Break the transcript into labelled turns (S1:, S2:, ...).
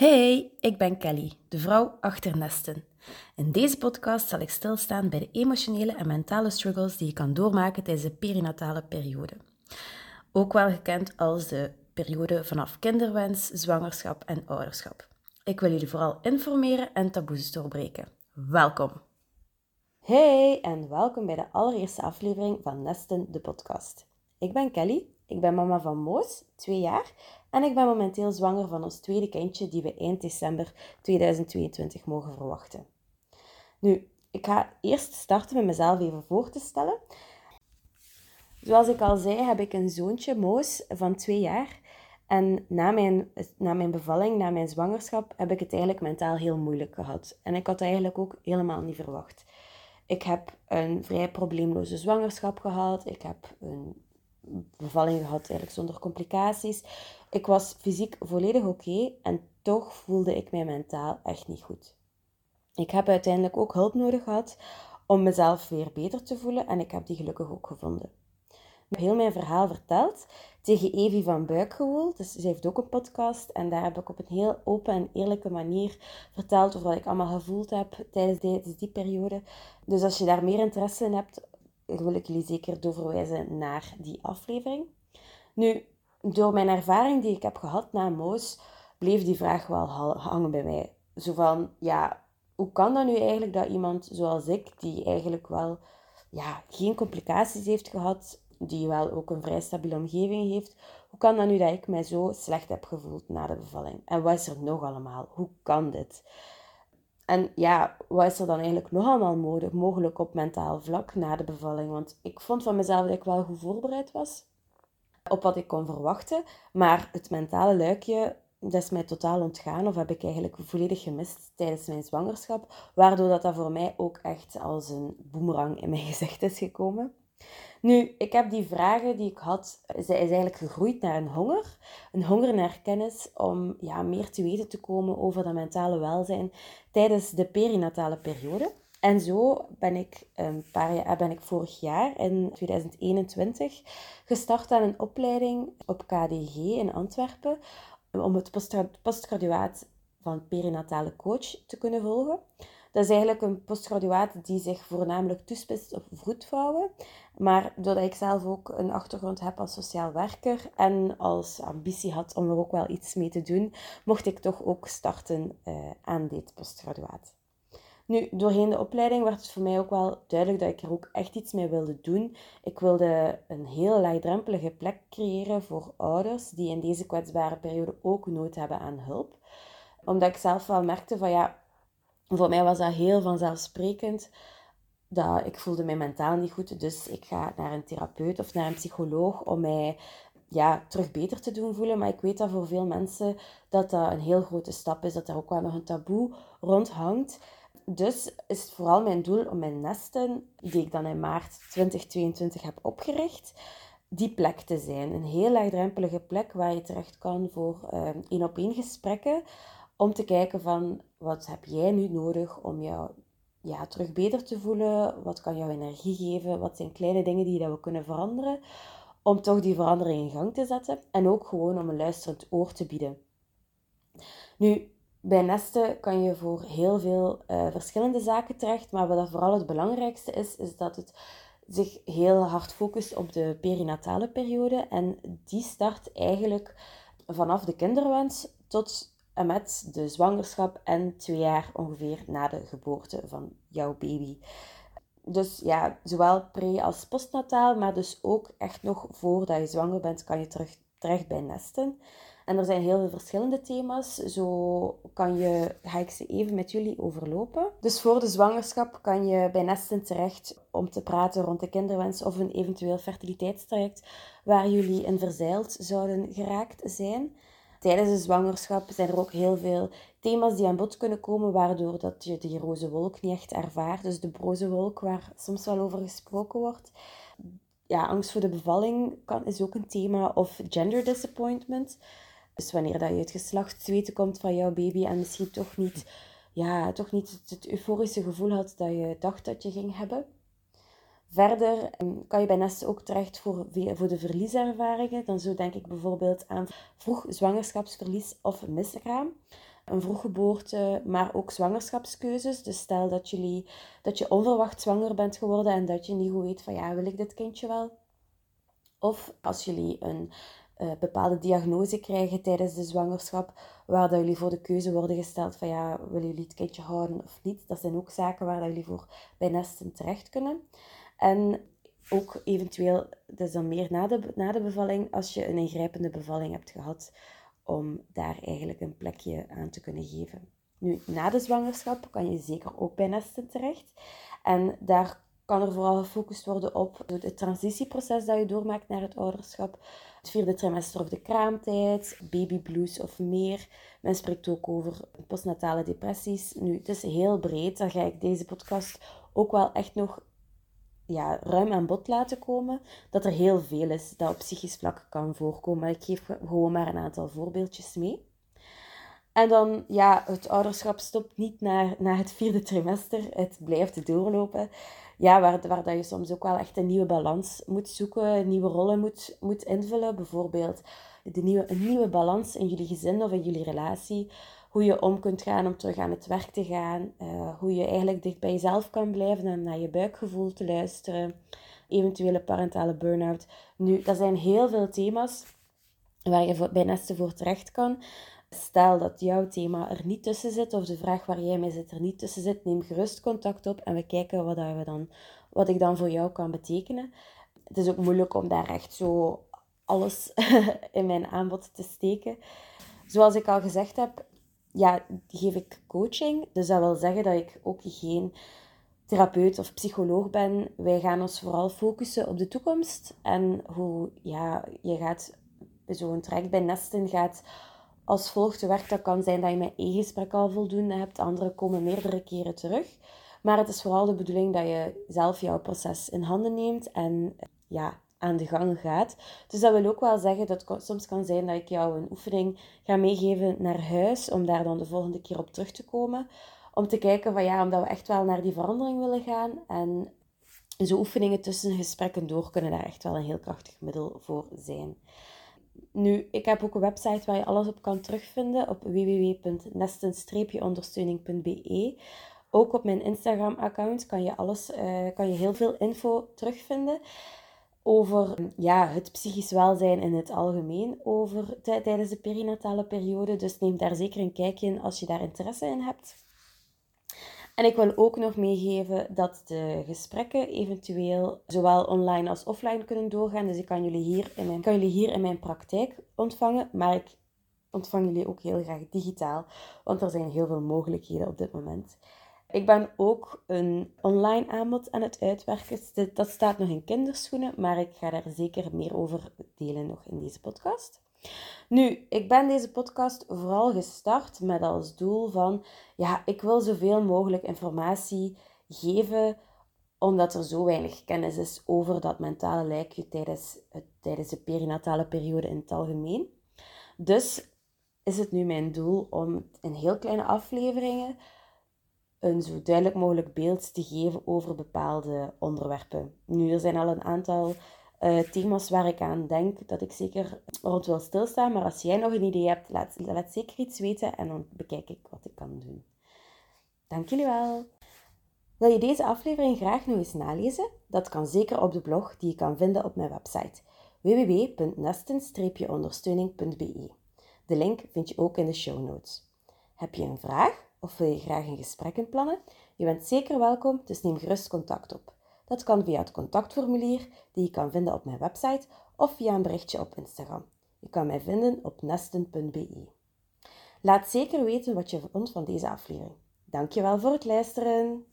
S1: Hey, ik ben Kelly, de vrouw achter nesten. In deze podcast zal ik stilstaan bij de emotionele en mentale struggles die je kan doormaken tijdens de perinatale periode. Ook wel gekend als de periode vanaf kinderwens, zwangerschap en ouderschap. Ik wil jullie vooral informeren en taboes doorbreken. Welkom! Hey en welkom bij de allereerste aflevering van Nesten, de podcast. Ik ben Kelly, ik ben mama van Moos, twee jaar, en ik ben momenteel zwanger van ons tweede kindje die we eind december 2022 mogen verwachten. Nu, ik ga eerst starten met mezelf even voor te stellen. Zoals ik al zei, heb ik een zoontje, Moos, van twee jaar. En na mijn, na mijn bevalling, na mijn zwangerschap, heb ik het eigenlijk mentaal heel moeilijk gehad. En ik had het eigenlijk ook helemaal niet verwacht. Ik heb een vrij probleemloze zwangerschap gehad. Ik heb een bevalling gehad, eigenlijk zonder complicaties. Ik was fysiek volledig oké en toch voelde ik mij mentaal echt niet goed. Ik heb uiteindelijk ook hulp nodig gehad om mezelf weer beter te voelen en ik heb die gelukkig ook gevonden. Heb heel mijn verhaal verteld tegen Evie van Buikgewoel. Dus ze heeft ook een podcast en daar heb ik op een heel open en eerlijke manier verteld over wat ik allemaal gevoeld heb tijdens die, die periode. Dus als je daar meer interesse in hebt, wil ik jullie zeker doorverwijzen naar die aflevering. Nu, door mijn ervaring die ik heb gehad na Moos, bleef die vraag wel hangen bij mij. Zo van, ja, hoe kan dat nu eigenlijk dat iemand zoals ik, die eigenlijk wel ja, geen complicaties heeft gehad, die wel ook een vrij stabiele omgeving heeft, hoe kan dat nu dat ik mij zo slecht heb gevoeld na de bevalling? En wat is er nog allemaal? Hoe kan dit? En ja, wat is er dan eigenlijk nog allemaal mogelijk op mentaal vlak na de bevalling? Want ik vond van mezelf dat ik wel goed voorbereid was op wat ik kon verwachten. Maar het mentale luikje, dat is mij totaal ontgaan of heb ik eigenlijk volledig gemist tijdens mijn zwangerschap. Waardoor dat, dat voor mij ook echt als een boemerang in mijn gezicht is gekomen. Nu, ik heb die vragen die ik had, zij is eigenlijk gegroeid naar een honger. Een honger naar kennis om ja, meer te weten te komen over dat mentale welzijn tijdens de perinatale periode. En zo ben ik, een paar jaar, ben ik vorig jaar, in 2021, gestart aan een opleiding op KDG in Antwerpen om het postgraduaat van perinatale coach te kunnen volgen. Dat is eigenlijk een postgraduaat die zich voornamelijk toespitst op vroedvrouwen. Maar doordat ik zelf ook een achtergrond heb als sociaal werker en als ambitie had om er ook wel iets mee te doen, mocht ik toch ook starten uh, aan dit postgraduaat. Nu, doorheen de opleiding werd het voor mij ook wel duidelijk dat ik er ook echt iets mee wilde doen. Ik wilde een heel laagdrempelige plek creëren voor ouders die in deze kwetsbare periode ook nood hebben aan hulp. Omdat ik zelf wel merkte van ja, voor mij was dat heel vanzelfsprekend. Dat ik voelde mij mentaal niet goed, dus ik ga naar een therapeut of naar een psycholoog om mij ja, terug beter te doen voelen. Maar ik weet dat voor veel mensen dat dat een heel grote stap is, dat er ook wel nog een taboe rond hangt. Dus is het vooral mijn doel om mijn nesten, die ik dan in maart 2022 heb opgericht, die plek te zijn. Een heel laagdrempelige plek waar je terecht kan voor uh, één op één gesprekken om te kijken van wat heb jij nu nodig om jou ja, terug beter te voelen? Wat kan jou energie geven? Wat zijn kleine dingen die dat we kunnen veranderen? Om toch die verandering in gang te zetten. En ook gewoon om een luisterend oor te bieden. Nu, bij nesten kan je voor heel veel uh, verschillende zaken terecht. Maar wat vooral het belangrijkste is, is dat het zich heel hard focust op de perinatale periode. En die start eigenlijk vanaf de kinderwens tot en met de zwangerschap en twee jaar ongeveer na de geboorte van jouw baby. Dus ja, zowel pre- als postnataal, maar dus ook echt nog voordat je zwanger bent, kan je terug, terecht bij nesten. En er zijn heel veel verschillende thema's. Zo kan je, ga ik ze even met jullie overlopen. Dus voor de zwangerschap kan je bij Nesten terecht om te praten rond de kinderwens of een eventueel fertiliteitstraject waar jullie in verzeild zouden geraakt zijn tijdens de zwangerschap zijn er ook heel veel thema's die aan bod kunnen komen, waardoor dat je die roze wolk niet echt ervaart. Dus de broze wolk, waar soms wel over gesproken wordt. Ja, angst voor de bevalling kan, is ook een thema. Of gender disappointment. Dus wanneer dat je het geslacht weten komt van jouw baby en misschien toch niet, ja, toch niet het euforische gevoel had dat je dacht dat je ging hebben. Verder ehm, kan je bij Nest ook terecht voor, voor de verlieservaringen. Dan zo denk ik bijvoorbeeld aan vroeg zwangerschapsverlies of miskraam. een vroeggeboorte, maar ook zwangerschapskeuzes. Dus stel dat, jullie, dat je onverwacht zwanger bent geworden en dat je niet goed weet van ja, wil ik dit kindje wel? Of als jullie een uh, bepaalde diagnose krijgen tijdens de zwangerschap, waar dat jullie voor de keuze worden gesteld van ja, willen jullie het kindje houden of niet? Dat zijn ook zaken waar dat jullie voor bij nesten terecht kunnen. En ook eventueel, dat is dan meer na de, na de bevalling, als je een ingrijpende bevalling hebt gehad, om daar eigenlijk een plekje aan te kunnen geven. Nu, na de zwangerschap kan je zeker ook bij nesten terecht. En daar kan er vooral gefocust worden op het transitieproces dat je doormaakt naar het ouderschap. Het vierde trimester of de kraamtijd, babyblues of meer. Men spreekt ook over postnatale depressies. Nu, het is heel breed. Dan ga ik deze podcast ook wel echt nog ja, ruim aan bod laten komen. Dat er heel veel is dat op psychisch vlak kan voorkomen. Ik geef gewoon maar een aantal voorbeeldjes mee. En dan, ja, het ouderschap stopt niet na, na het vierde trimester. Het blijft doorlopen. Ja, waar, waar dat je soms ook wel echt een nieuwe balans moet zoeken, nieuwe rollen moet, moet invullen. Bijvoorbeeld de nieuwe, een nieuwe balans in jullie gezin of in jullie relatie. Hoe je om kunt gaan om terug aan het werk te gaan. Uh, hoe je eigenlijk dicht bij jezelf kan blijven en naar je buikgevoel te luisteren. Eventuele parentale burn-out. Nu, dat zijn heel veel thema's waar je bij Nesten voor terecht kan. Stel dat jouw thema er niet tussen zit, of de vraag waar jij mee zit er niet tussen zit, neem gerust contact op en we kijken wat, we dan, wat ik dan voor jou kan betekenen. Het is ook moeilijk om daar echt zo alles in mijn aanbod te steken. Zoals ik al gezegd heb, ja, geef ik coaching. Dus dat wil zeggen dat ik ook geen therapeut of psycholoog ben. Wij gaan ons vooral focussen op de toekomst en hoe ja, je gaat zo'n traject bij Nesten gaat als volgt te werk. Dat kan zijn dat je met één gesprek al voldoende hebt, andere komen meerdere keren terug. Maar het is vooral de bedoeling dat je zelf jouw proces in handen neemt en ja, aan de gang gaat. Dus dat wil ook wel zeggen dat het soms kan zijn dat ik jou een oefening ga meegeven naar huis, om daar dan de volgende keer op terug te komen. Om te kijken van ja, omdat we echt wel naar die verandering willen gaan. En zo oefeningen tussen gesprekken door kunnen daar echt wel een heel krachtig middel voor zijn. Nu, ik heb ook een website waar je alles op kan terugvinden op www.nesten-ondersteuning.be. Ook op mijn Instagram-account kan je, alles, uh, kan je heel veel info terugvinden over ja, het psychisch welzijn in het algemeen over, tijdens de perinatale periode. Dus neem daar zeker een kijkje in als je daar interesse in hebt. En ik wil ook nog meegeven dat de gesprekken eventueel zowel online als offline kunnen doorgaan. Dus ik kan jullie hier in mijn, kan jullie hier in mijn praktijk ontvangen, maar ik ontvang jullie ook heel graag digitaal, want er zijn heel veel mogelijkheden op dit moment. Ik ben ook een online aanbod aan het uitwerken. Dat staat nog in kinderschoenen, maar ik ga daar zeker meer over delen nog in deze podcast. Nu, ik ben deze podcast vooral gestart met als doel van, ja, ik wil zoveel mogelijk informatie geven, omdat er zo weinig kennis is over dat mentale lijkje tijdens, tijdens de perinatale periode in het algemeen. Dus is het nu mijn doel om in heel kleine afleveringen een zo duidelijk mogelijk beeld te geven over bepaalde onderwerpen. Nu, er zijn al een aantal uh, thema's waar ik aan denk dat ik zeker rond wil stilstaan. Maar als jij nog een idee hebt, laat, laat zeker iets weten en dan bekijk ik wat ik kan doen. Dank jullie wel. Wil je deze aflevering graag nog eens nalezen? Dat kan zeker op de blog die je kan vinden op mijn website www.nesten-ondersteuning.be. De link vind je ook in de show notes. Heb je een vraag of wil je graag een gesprek inplannen? Je bent zeker welkom, dus neem gerust contact op. Dat kan via het contactformulier die je kan vinden op mijn website of via een berichtje op Instagram. Je kan mij vinden op nesten.be. Laat zeker weten wat je vond van deze aflevering. Dankjewel voor het luisteren.